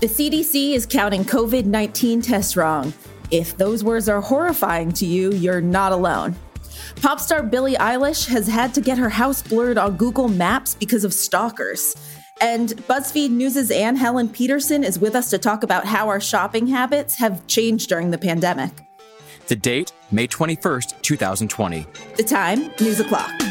The CDC is counting COVID 19 tests wrong. If those words are horrifying to you, you're not alone. Pop star Billie Eilish has had to get her house blurred on Google Maps because of stalkers. And BuzzFeed News' Anne Helen Petersen is with us to talk about how our shopping habits have changed during the pandemic. The date, May 21st, 2020. The time, news o'clock.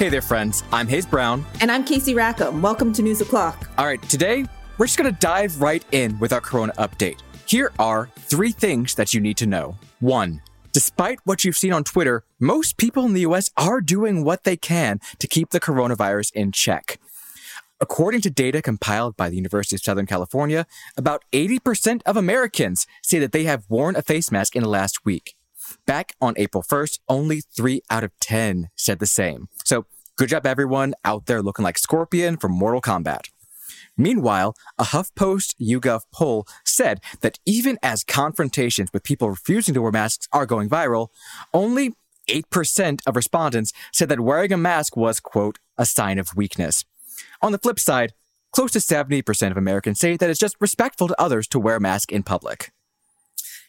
Hey there, friends. I'm Hayes Brown. And I'm Casey Rackham. Welcome to News O'Clock. All right, today we're just going to dive right in with our Corona update. Here are three things that you need to know. One, despite what you've seen on Twitter, most people in the US are doing what they can to keep the coronavirus in check. According to data compiled by the University of Southern California, about 80% of Americans say that they have worn a face mask in the last week. Back on April 1st, only 3 out of 10 said the same. So, good job everyone out there looking like Scorpion from Mortal Kombat. Meanwhile, a HuffPost YouGov poll said that even as confrontations with people refusing to wear masks are going viral, only 8% of respondents said that wearing a mask was, quote, a sign of weakness. On the flip side, close to 70% of Americans say that it's just respectful to others to wear a mask in public.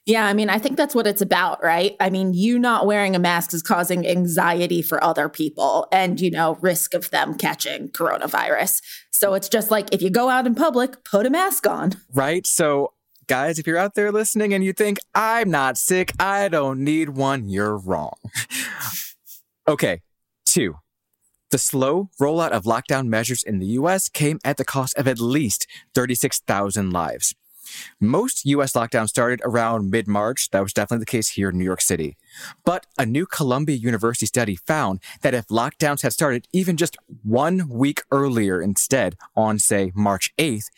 Yeah, I mean, I think that's what it's about, right? I mean, you not wearing a mask is causing anxiety for other people and, you know, risk of them catching coronavirus. So it's just like if you go out in public, put a mask on. Right? So, guys, if you're out there listening and you think, I'm not sick, I don't need one, you're wrong. okay, two. The slow rollout of lockdown measures in the US came at the cost of at least 36,000 lives. Most US lockdowns started around mid March. That was definitely the case here in New York City. But a new Columbia University study found that if lockdowns had started even just one week earlier instead, on, say, March 8th,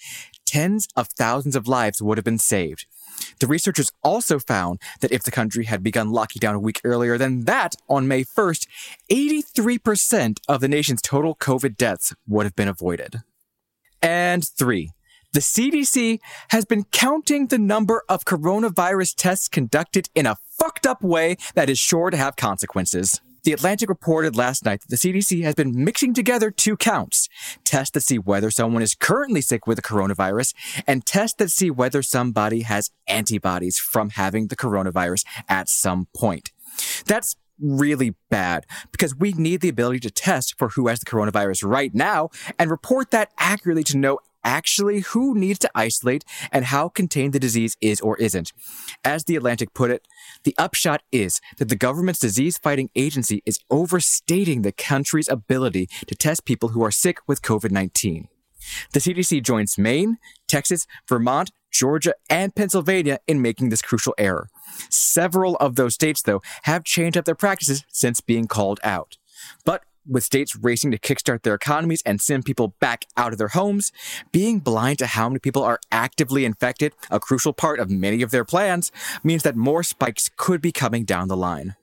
tens of thousands of lives would have been saved. The researchers also found that if the country had begun locking down a week earlier than that on May 1st, 83% of the nation's total COVID deaths would have been avoided. And three, the CDC has been counting the number of coronavirus tests conducted in a fucked up way that is sure to have consequences. The Atlantic reported last night that the CDC has been mixing together two counts tests that see whether someone is currently sick with the coronavirus, and tests that see whether somebody has antibodies from having the coronavirus at some point. That's really bad because we need the ability to test for who has the coronavirus right now and report that accurately to know actually who needs to isolate and how contained the disease is or isn't. As The Atlantic put it, the upshot is that the government's disease fighting agency is overstating the country's ability to test people who are sick with COVID 19. The CDC joins Maine, Texas, Vermont, Georgia, and Pennsylvania in making this crucial error. Several of those states, though, have changed up their practices since being called out. But with states racing to kickstart their economies and send people back out of their homes, being blind to how many people are actively infected, a crucial part of many of their plans, means that more spikes could be coming down the line.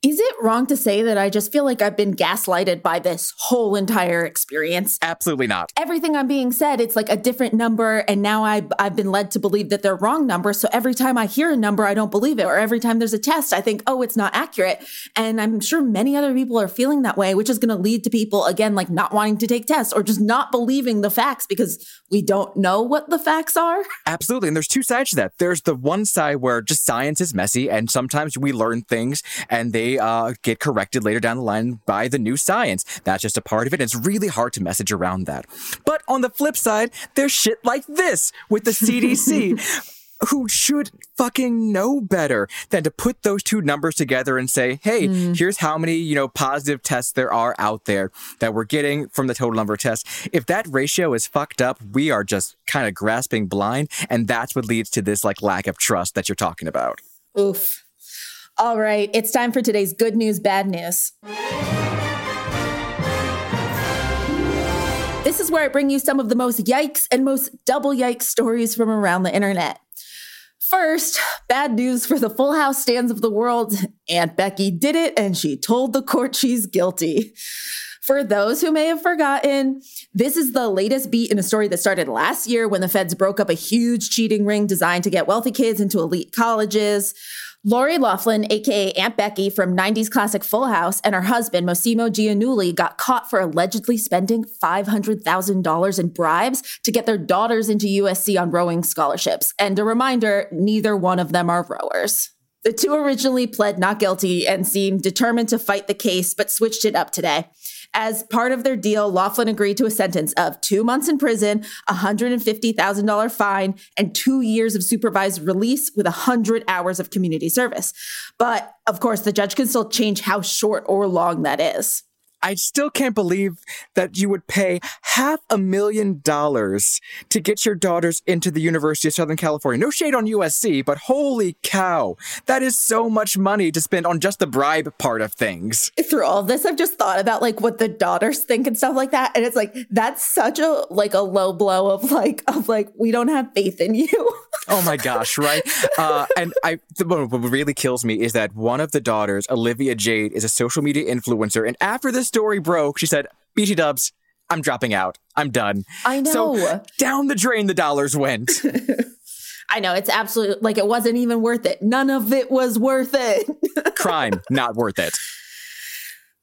Is it wrong to say that I just feel like I've been gaslighted by this whole entire experience? Absolutely not. Everything I'm being said, it's like a different number. And now I, I've been led to believe that they're wrong numbers. So every time I hear a number, I don't believe it. Or every time there's a test, I think, oh, it's not accurate. And I'm sure many other people are feeling that way, which is going to lead to people, again, like not wanting to take tests or just not believing the facts because we don't know what the facts are. Absolutely. And there's two sides to that. There's the one side where just science is messy and sometimes we learn things and they uh, get corrected later down the line by the new science. That's just a part of it. It's really hard to message around that. But on the flip side, there's shit like this with the CDC. who should fucking know better than to put those two numbers together and say, hey, mm. here's how many, you know, positive tests there are out there that we're getting from the total number of tests. If that ratio is fucked up, we are just kind of grasping blind. And that's what leads to this like lack of trust that you're talking about. Oof. All right, it's time for today's good news, bad news. This is where I bring you some of the most yikes and most double yikes stories from around the internet. First, bad news for the Full House stands of the world. Aunt Becky did it and she told the court she's guilty. For those who may have forgotten, this is the latest beat in a story that started last year when the feds broke up a huge cheating ring designed to get wealthy kids into elite colleges. Lori Loughlin, aka Aunt Becky from 90s classic Full House, and her husband, Mossimo Giannulli, got caught for allegedly spending $500,000 in bribes to get their daughters into USC on rowing scholarships. And a reminder neither one of them are rowers. The two originally pled not guilty and seemed determined to fight the case, but switched it up today. As part of their deal, Loughlin agreed to a sentence of two months in prison, a $150,000 fine, and two years of supervised release with 100 hours of community service. But of course, the judge can still change how short or long that is. I still can't believe that you would pay half a million dollars to get your daughters into the University of Southern California. No shade on USC, but holy cow, that is so much money to spend on just the bribe part of things. Through all this, I've just thought about like what the daughters think and stuff like that, and it's like that's such a like a low blow of like of like we don't have faith in you. oh my gosh, right? Uh, and I, the, what really kills me is that one of the daughters, Olivia Jade, is a social media influencer, and after this story broke, she said, BT dubs, I'm dropping out. I'm done. I know. So down the drain the dollars went. I know. It's absolutely like it wasn't even worth it. None of it was worth it. Crime, not worth it.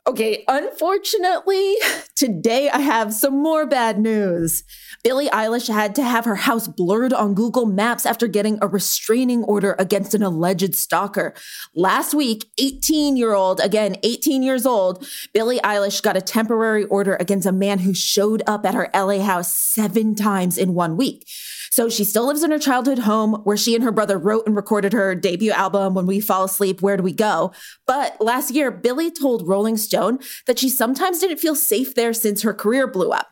Okay, unfortunately, today I have some more bad news. Billie Eilish had to have her house blurred on Google Maps after getting a restraining order against an alleged stalker. Last week, 18 year old, again, 18 years old, Billie Eilish got a temporary order against a man who showed up at her LA house seven times in one week. So she still lives in her childhood home where she and her brother wrote and recorded her debut album, When We Fall Asleep, Where Do We Go? But last year, Billie told Rolling Stone that she sometimes didn't feel safe there since her career blew up.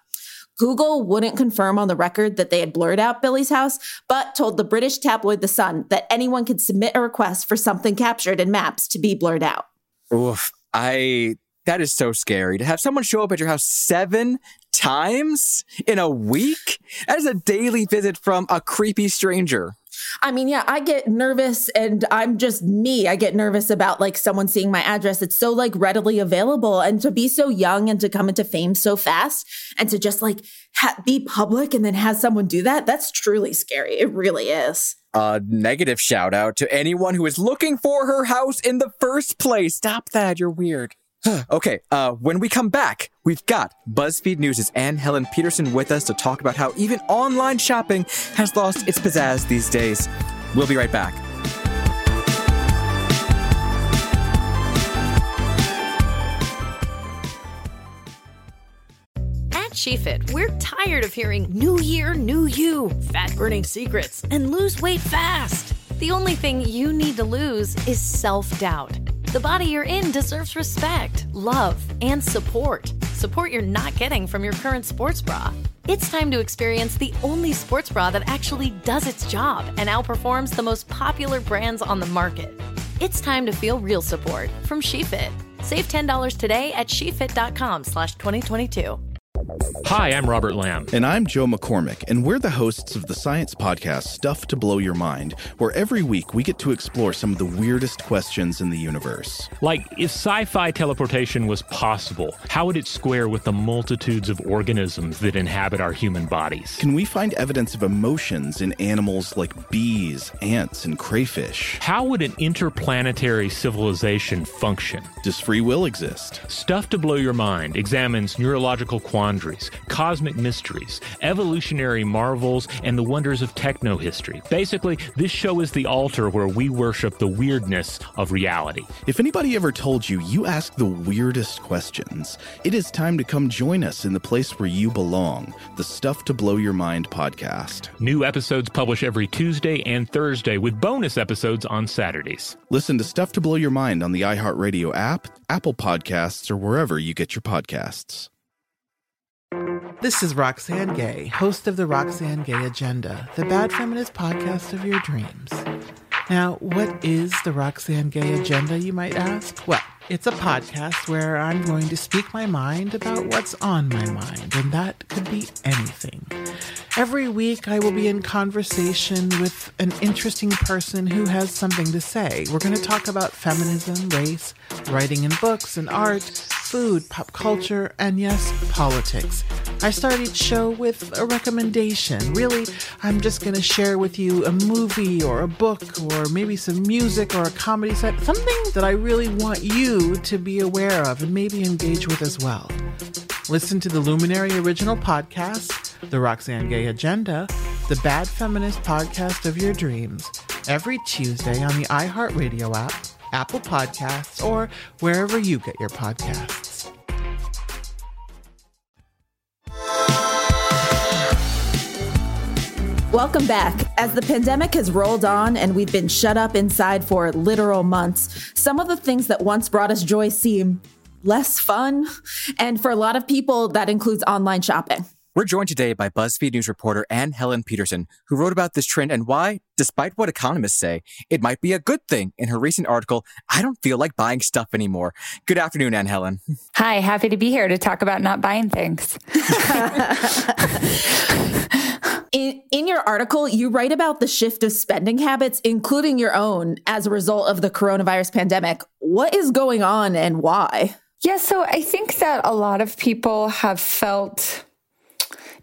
Google wouldn't confirm on the record that they had blurred out Billie's house, but told the British tabloid The Sun that anyone could submit a request for something captured in maps to be blurred out. Oof. I that is so scary to have someone show up at your house seven times in a week. That is a daily visit from a creepy stranger. I mean, yeah, I get nervous and I'm just me. I get nervous about like someone seeing my address. It's so like readily available and to be so young and to come into fame so fast and to just like ha- be public and then have someone do that. That's truly scary. It really is. A negative shout out to anyone who is looking for her house in the first place. Stop that. You're weird. okay, uh, when we come back, we've got BuzzFeed News' Anne Helen Petersen with us to talk about how even online shopping has lost its pizzazz these days. We'll be right back. At SheFit, we're tired of hearing new year, new you, fat burning secrets, and lose weight fast. The only thing you need to lose is self doubt. The body you're in deserves respect, love, and support. Support you're not getting from your current sports bra. It's time to experience the only sports bra that actually does its job and outperforms the most popular brands on the market. It's time to feel real support from SheFit. Save $10 today at shefit.com slash 2022. Hi, I'm Robert Lamb. And I'm Joe McCormick, and we're the hosts of the science podcast Stuff to Blow Your Mind, where every week we get to explore some of the weirdest questions in the universe. Like, if sci fi teleportation was possible, how would it square with the multitudes of organisms that inhabit our human bodies? Can we find evidence of emotions in animals like bees, ants, and crayfish? How would an interplanetary civilization function? Does free will exist? Stuff to Blow Your Mind examines neurological quandaries cosmic mysteries, evolutionary marvels, and the wonders of techno history. Basically, this show is the altar where we worship the weirdness of reality. If anybody ever told you you ask the weirdest questions, it is time to come join us in the place where you belong the Stuff to Blow Your Mind podcast. New episodes publish every Tuesday and Thursday with bonus episodes on Saturdays. Listen to Stuff to Blow Your Mind on the iHeartRadio app, Apple Podcasts, or wherever you get your podcasts. This is Roxane Gay, host of the Roxane Gay Agenda, the bad feminist podcast of your dreams. Now, what is the Roxane Gay Agenda, you might ask? Well, it's a podcast where I'm going to speak my mind about what's on my mind, and that could be anything. Every week, I will be in conversation with an interesting person who has something to say. We're going to talk about feminism, race, writing in books and art, food, pop culture, and yes, politics. I start each show with a recommendation. Really, I'm just going to share with you a movie or a book or maybe some music or a comedy set, something that I really want you to be aware of and maybe engage with as well. Listen to the Luminary Original Podcast, The Roxane Gay Agenda, the Bad Feminist Podcast of Your Dreams, every Tuesday on the iHeartRadio app, Apple Podcasts, or wherever you get your podcasts. Welcome back. As the pandemic has rolled on and we've been shut up inside for literal months, some of the things that once brought us joy seem less fun. And for a lot of people, that includes online shopping. We're joined today by BuzzFeed News reporter Anne Helen Petersen, who wrote about this trend and why, despite what economists say, it might be a good thing in her recent article, I Don't Feel Like Buying Stuff Anymore. Good afternoon, Anne Helen. Hi, happy to be here to talk about not buying things. in, in your article, you write about the shift of spending habits, including your own, as a result of the coronavirus pandemic. What is going on and why? Yeah, so I think that a lot of people have felt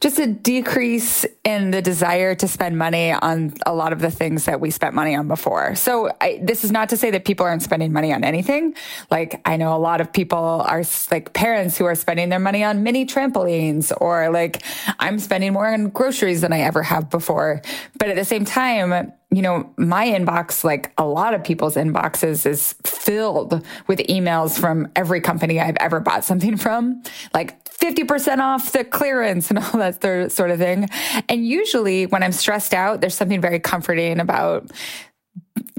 just a decrease in the desire to spend money on a lot of the things that we spent money on before. So I, this is not to say that people aren't spending money on anything. Like I know a lot of people are like parents who are spending their money on mini trampolines or like I'm spending more on groceries than I ever have before. But at the same time, you know, my inbox, like a lot of people's inboxes, is filled with emails from every company I've ever bought something from, like 50% off the clearance and all that sort of thing. And usually when I'm stressed out, there's something very comforting about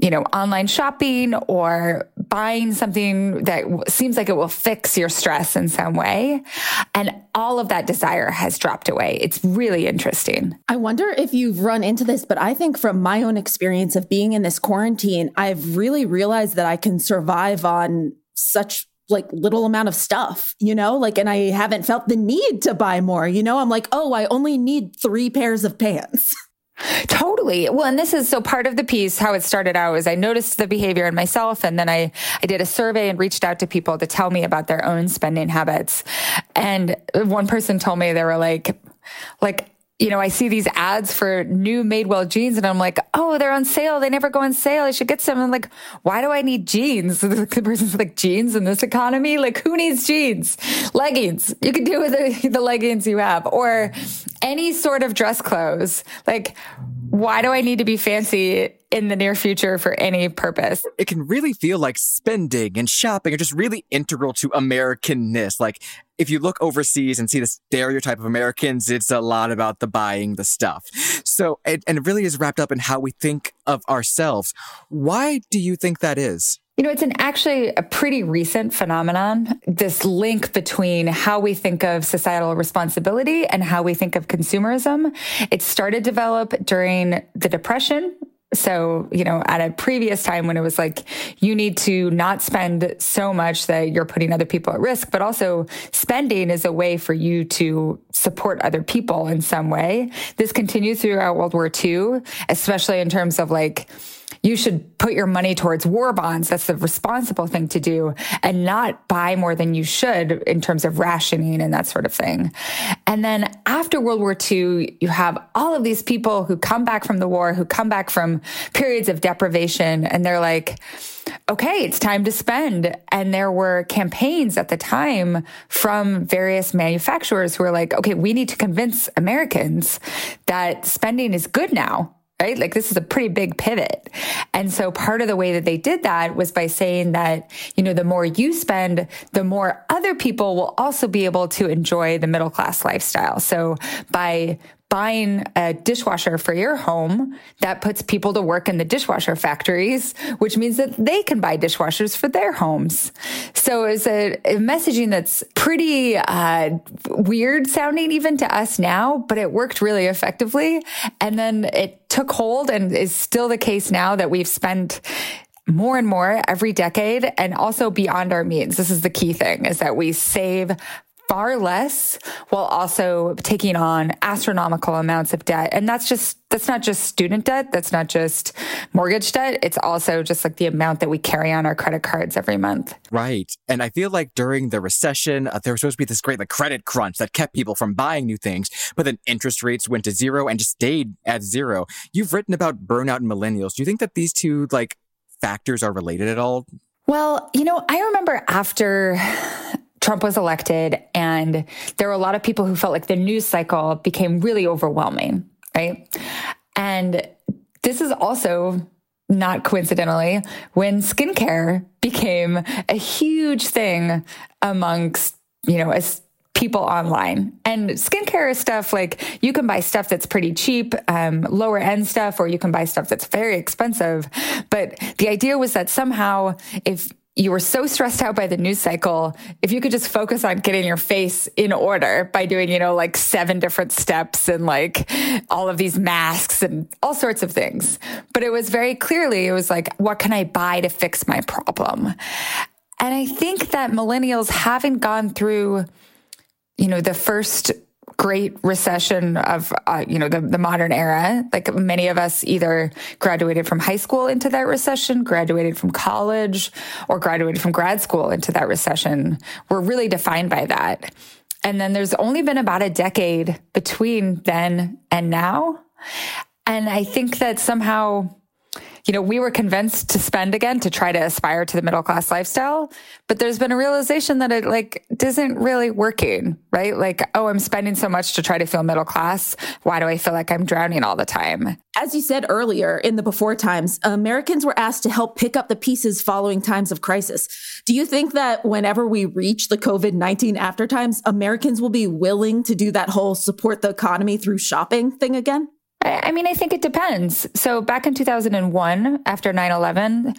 you know, online shopping or buying something that seems like it will fix your stress in some way. And all of that desire has dropped away. It's really interesting. I wonder if you've run into this, but I think from my own experience of being in this quarantine, I've really realized that I can survive on such like little amount of stuff, you know, like, and I haven't felt the need to buy more, you know, I'm like, oh, I only need three pairs of pants. Totally. Well, and this is so part of the piece, how it started out is I noticed the behavior in myself. And then I, I did a survey and reached out to people to tell me about their own spending habits. And one person told me they were like, like, you know, I see these ads for new Madewell jeans and I'm like, oh, they're on sale. They never go on sale. I should get some. I'm like, why do I need jeans? The person's like, jeans in this economy? Like, who needs jeans? Leggings. You can do with the, the leggings you have or any sort of dress clothes. Like, why do I need to be fancy in the near future for any purpose? It can really feel like spending and shopping are just really integral to Americanness. Like if you look overseas and see the stereotype of Americans, it's a lot about the buying the stuff. So, and, and it really is wrapped up in how we think of ourselves. Why do you think that is? You know, it's an actually a pretty recent phenomenon, this link between how we think of societal responsibility and how we think of consumerism. It started to develop during the Depression. So, you know, at a previous time when it was like, you need to not spend so much that you're putting other people at risk, but also spending is a way for you to support other people in some way. This continued throughout World War II, especially in terms of like, you should put your money towards war bonds. That's the responsible thing to do and not buy more than you should in terms of rationing and that sort of thing. And then after World War II, you have all of these people who come back from the war, who come back from periods of deprivation, and they're like, okay, it's time to spend. And there were campaigns at the time from various manufacturers who were like, okay, we need to convince Americans that spending is good now right? Like this is a pretty big pivot. And so part of the way that they did that was by saying that, you know, the more you spend, the more other people will also be able to enjoy the middle class lifestyle. So by buying a dishwasher for your home, that puts people to work in the dishwasher factories, which means that they can buy dishwashers for their homes. So it's a, a messaging that's pretty uh, weird sounding even to us now, but it worked really effectively. And then it took hold and is still the case now that we've spent more and more every decade and also beyond our means. This is the key thing is that we save far less while also taking on astronomical amounts of debt. And that's just, that's not just student debt. That's not just mortgage debt. It's also just like the amount that we carry on our credit cards every month. Right. And I feel like during the recession, uh, there was supposed to be this great like credit crunch that kept people from buying new things, but then interest rates went to zero and just stayed at zero. You've written about burnout in millennials. Do you think that these two like factors are related at all? Well, you know, I remember after Trump was elected, and there were a lot of people who felt like the news cycle became really overwhelming, right? And this is also not coincidentally when skincare became a huge thing amongst, you know, as people online. And skincare is stuff like you can buy stuff that's pretty cheap, um, lower end stuff, or you can buy stuff that's very expensive. But the idea was that somehow if you were so stressed out by the news cycle, if you could just focus on getting your face in order by doing, you know, like seven different steps and like all of these masks and all sorts of things. But it was very clearly, it was like, what can I buy to fix my problem? And I think that millennials haven't gone through, you know, the first great recession of uh, you know the, the modern era. Like many of us either graduated from high school into that recession graduated from college or graduated from grad school into that recession. We're really defined by that. And then there's only been about a decade between then and now. And i think that somehow you know, we were convinced to spend again to try to aspire to the middle class lifestyle, but there's been a realization that it like isn't really working, right? Like, oh, I'm spending so much to try to feel middle class. Why do I feel like I'm drowning all the time? As you said earlier in the before times, Americans were asked to help pick up the pieces following times of crisis. Do you think that whenever we reach the COVID 19 after times, Americans will be willing to do that whole support the economy through shopping thing again? I mean, I think it depends. So back in 2001, after 9 11,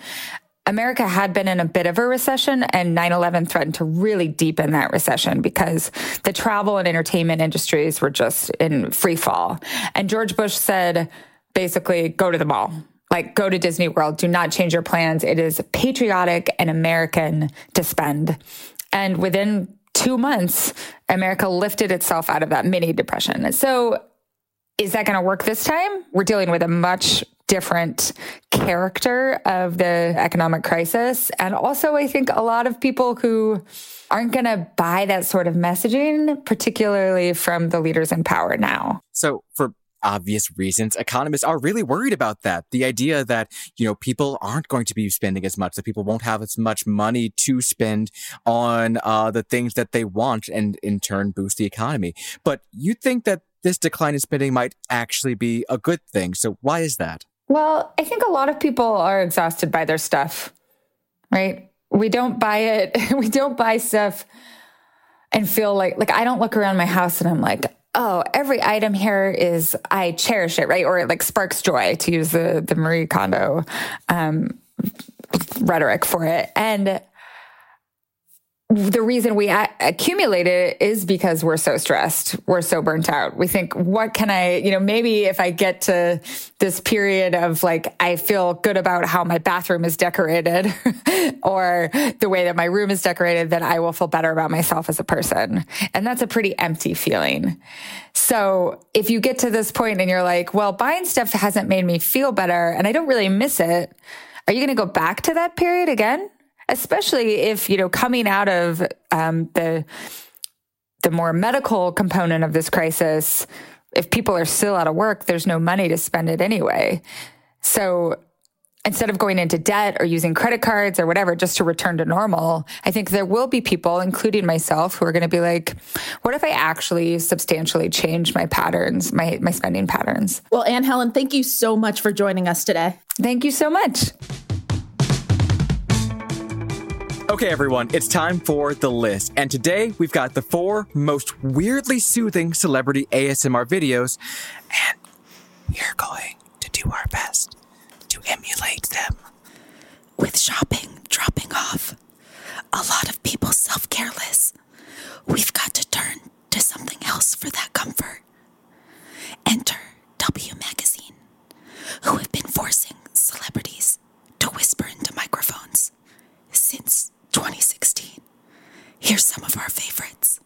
America had been in a bit of a recession and 9-11 threatened to really deepen that recession because the travel and entertainment industries were just in free fall. And George Bush said, basically, go to the mall. Like, go to Disney World. Do not change your plans. It is patriotic and American to spend. And within two months, America lifted itself out of that mini depression. So is that going to work this time? We're dealing with a much different character of the economic crisis. And also, I think a lot of people who aren't going to buy that sort of messaging, particularly from the leaders in power now. So, for obvious reasons, economists are really worried about that. The idea that, you know, people aren't going to be spending as much, that people won't have as much money to spend on uh, the things that they want and in turn boost the economy. But you think that this decline in spending might actually be a good thing. So why is that? Well, I think a lot of people are exhausted by their stuff, right? We don't buy it. we don't buy stuff and feel like, like I don't look around my house and I'm like, oh, every item here is, I cherish it, right? Or it like sparks joy to use the, the Marie Kondo um, rhetoric for it. And the reason we accumulate it is because we're so stressed. We're so burnt out. We think, what can I, you know, maybe if I get to this period of like, I feel good about how my bathroom is decorated or the way that my room is decorated, then I will feel better about myself as a person. And that's a pretty empty feeling. So if you get to this point and you're like, well, buying stuff hasn't made me feel better and I don't really miss it. Are you going to go back to that period again? Especially if you know coming out of um, the the more medical component of this crisis if people are still out of work there's no money to spend it anyway. So instead of going into debt or using credit cards or whatever just to return to normal i think there will be people including myself who are going to be like what if i actually substantially change my patterns my my spending patterns? Well anne helen thank you so much for joining us today. Thank you so much Okay, everyone, it's time for the list. And today we've got the four most weirdly soothing celebrity ASMR videos, and we're going to do our best to emulate them. With shopping dropping off, a lot of people self careless. We've got to turn to something else for that comfort. Enter W Magazine, who have been forcing celebrities to whisper into microphones since 2016. Here's some of our favorites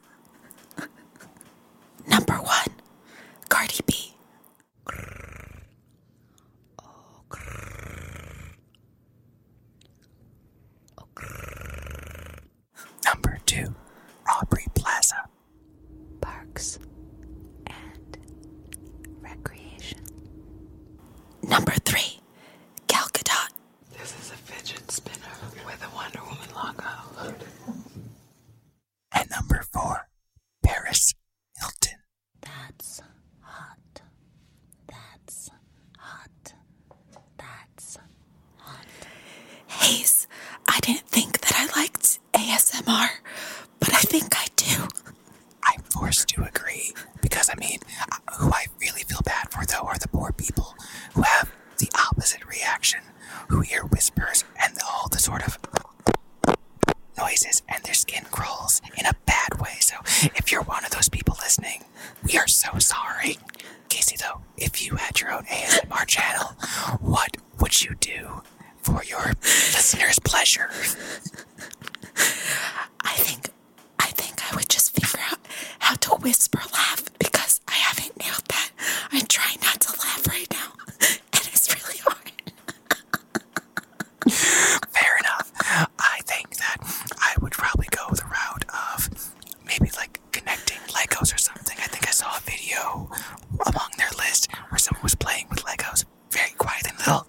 Number one, Cardi B. Number two, Aubrey Plaza. Parks and Recreation. Number three, Gal Gadot. This is a fidget spinner with a Wonder Woman logo. And number four, Paris Hilton. That's hot. That's hot. That's hot. Hayes, I didn't think that I liked ASMR, but I think I do. I'm forced to agree because I mean, uh, who I really feel bad for though are the poor people who have the opposite reaction, who hear whispers and all the sort of noises and their skin crawls in a bad way. So if you're one of those people listening, we are so sorry. Casey though, if you had your own ASMR channel, what would you do for your listeners' pleasure? I think I think I would just figure out how to whisper laugh because I haven't nailed that. I'm trying not to laugh right now. And it's really hard. Fair enough. I think that I would probably go the route of maybe like connecting Legos or something. I think I saw a video among their list where someone was playing with Legos very quiet and little.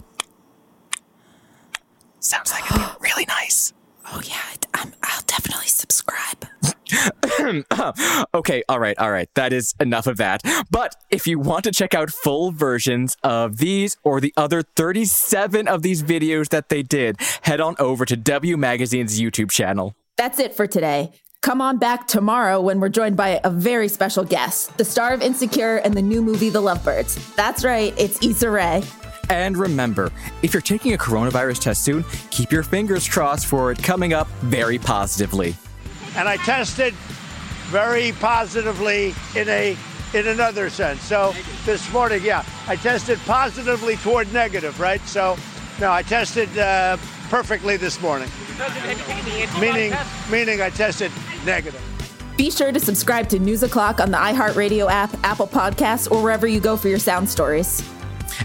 Sounds like it'd be really nice. Oh yeah, it- I'm, I'll definitely subscribe. Okay, all right, all right. That is enough of that. But if you want to check out full versions of these or the other 37 of these videos that they did, head on over to W Magazine's YouTube channel. That's it for today. Come on back tomorrow when we're joined by a very special guest, the star of Insecure and the new movie The Lovebirds. That's right, it's Issa Rae. And remember, if you're taking a coronavirus test soon, keep your fingers crossed for it coming up very positively. and I tested very positively in a in another sense. So this morning, yeah, I tested positively toward negative, right? So no, I tested uh, perfectly this morning. Meaning, meaning I tested negative. Be sure to subscribe to News O'Clock on the iHeartRadio app, Apple Podcasts, or wherever you go for your sound stories.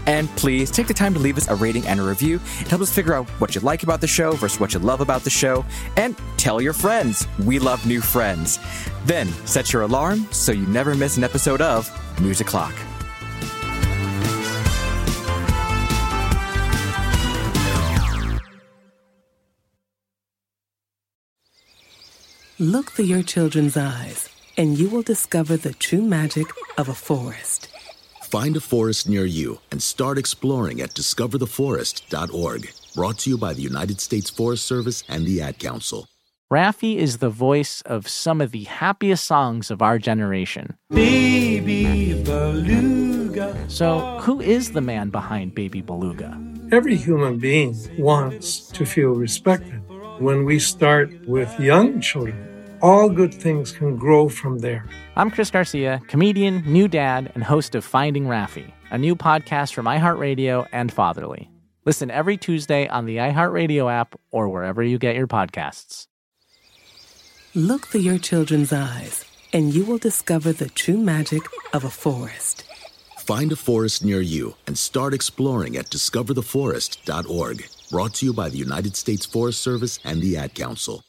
And please take the time to leave us a rating and a review. It helps us figure out what you like about the show versus what you love about the show. And tell your friends. We love new friends. Then set your alarm so you never miss an episode of News O'Clock. Look through your children's eyes, and you will discover the true magic of a forest. Find a forest near you and start exploring at discovertheforest.org. Brought to you by the United States Forest Service and the Ad Council. Raffi is the voice of some of the happiest songs of our generation. Baby Beluga. So, who is the man behind Baby Beluga? Every human being wants to feel respected. When we start with young children, all good things can grow from there. I'm Chris Garcia, comedian, new dad, and host of Finding Raffi, a new podcast from iHeartRadio and Fatherly. Listen every Tuesday on the iHeartRadio app or wherever you get your podcasts. Look through your children's eyes, and you will discover the true magic of a forest. Find a forest near you and start exploring at discovertheforest.org. Brought to you by the United States Forest Service and the Ad Council.